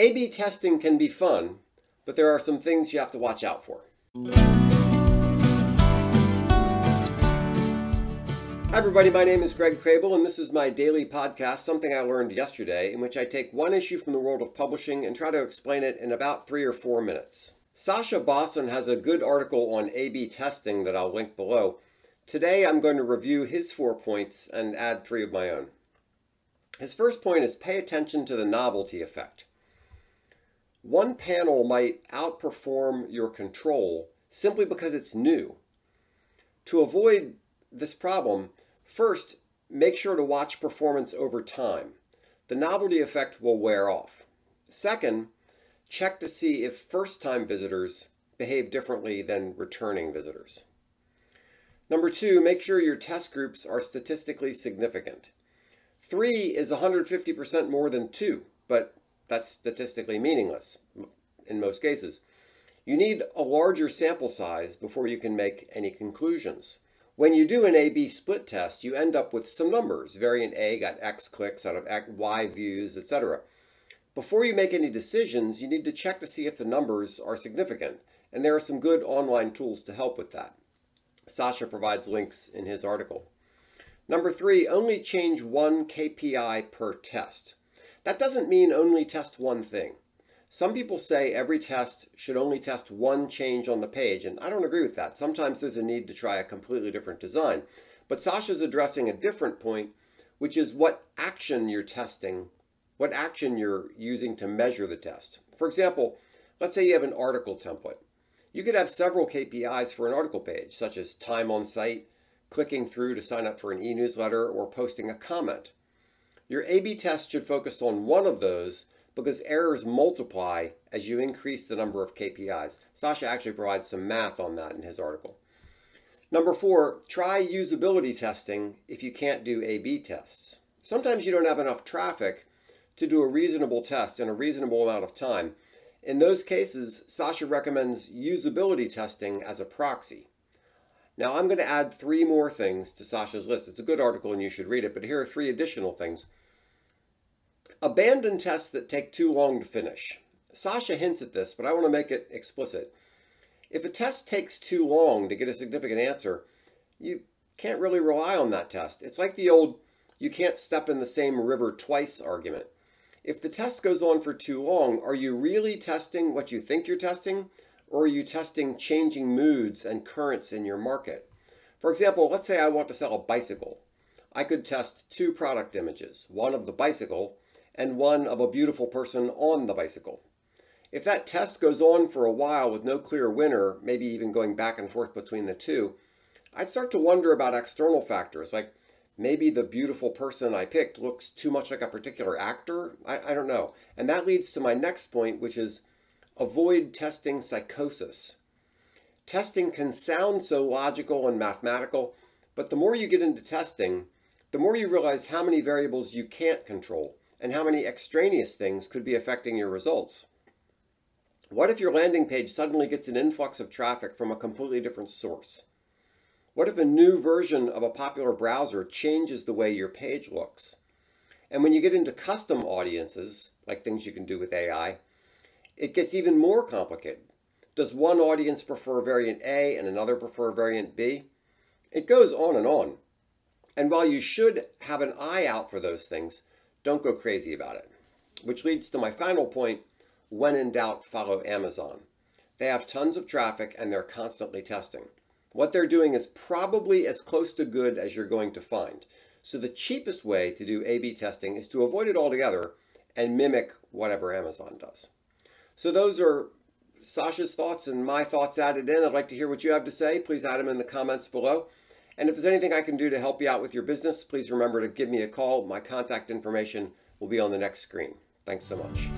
A B testing can be fun, but there are some things you have to watch out for. Hi, everybody. My name is Greg Krehbiel, and this is my daily podcast, Something I Learned Yesterday, in which I take one issue from the world of publishing and try to explain it in about three or four minutes. Sascha Bossen has a good article on A B testing that I'll link below. Today, I'm going to review his four points and add three of my own. His first point is pay attention to the novelty effect. One panel might outperform your control simply because it's new. To avoid this problem, first, make sure to watch performance over time. The novelty effect will wear off. Second, check to see if first time visitors behave differently than returning visitors. Number two, make sure your test groups are statistically significant. Three is 150% more than two, but that's statistically meaningless in most cases. You need a larger sample size before you can make any conclusions. When you do an A-B split test, you end up with some numbers. Variant A got X clicks out of X, Y views, etc. Before you make any decisions, you need to check to see if the numbers are significant, and there are some good online tools to help with that. Sascha provides links in his article. Number three, only change one KPI per test. That doesn't mean only test one thing. Some people say every test should only test one change on the page, and I don't agree with that. Sometimes there's a need to try a completely different design. But Sascha's addressing a different point, which is what action you're testing, what action you're using to measure the test. For example, let's say you have an article template. You could have several KPIs for an article page, such as time on site, clicking through to sign up for an e-newsletter, or posting a comment. Your A-B test should focus on one of those because errors multiply as you increase the number of KPIs. Sascha actually provides some math on that in his article. Number four, try usability testing if you can't do A-B tests. Sometimes you don't have enough traffic to do a reasonable test in a reasonable amount of time. In those cases, Sascha recommends usability testing as a proxy. Now I'm going to add three more things to Sascha's list. It's a good article and you should read it, but here are three additional things Abandon tests that take too long to finish. Sascha hints at this, but I want to make it explicit. If a test takes too long to get a significant answer, you can't really rely on that test. It's like the old you can't step in the same river twice argument. If the test goes on for too long, are you really testing what you think you're testing, or are you testing changing moods and currents in your market? For example, let's say I want to sell a bicycle. I could test two product images, one of the bicycle and one of a beautiful person on the bicycle. If that test goes on for a while with no clear winner, maybe even going back and forth between the two, I'd start to wonder about external factors like maybe the beautiful person I picked looks too much like a particular actor. I, I don't know. And that leads to my next point, which is avoid testing psychosis. Testing can sound so logical and mathematical, but the more you get into testing, the more you realize how many variables you can't control and how many extraneous things could be affecting your results. What if your landing page suddenly gets an influx of traffic from a completely different source? What if a new version of a popular browser changes the way your page looks? And when you get into custom audiences, like things you can do with AI, it gets even more complicated. Does one audience prefer variant A and another prefer variant B? It goes on and on. And while you should have an eye out for those things, don't go crazy about it. Which leads to my final point when in doubt, follow Amazon. They have tons of traffic and they're constantly testing. What they're doing is probably as close to good as you're going to find. So the cheapest way to do A-B testing is to avoid it altogether and mimic whatever Amazon does. So those are Sascha's thoughts and my thoughts added in. I'd like to hear what you have to say. Please add them in the comments below. And if there's anything I can do to help you out with your business, please remember to give me a call. My contact information will be on the next screen. Thanks so much.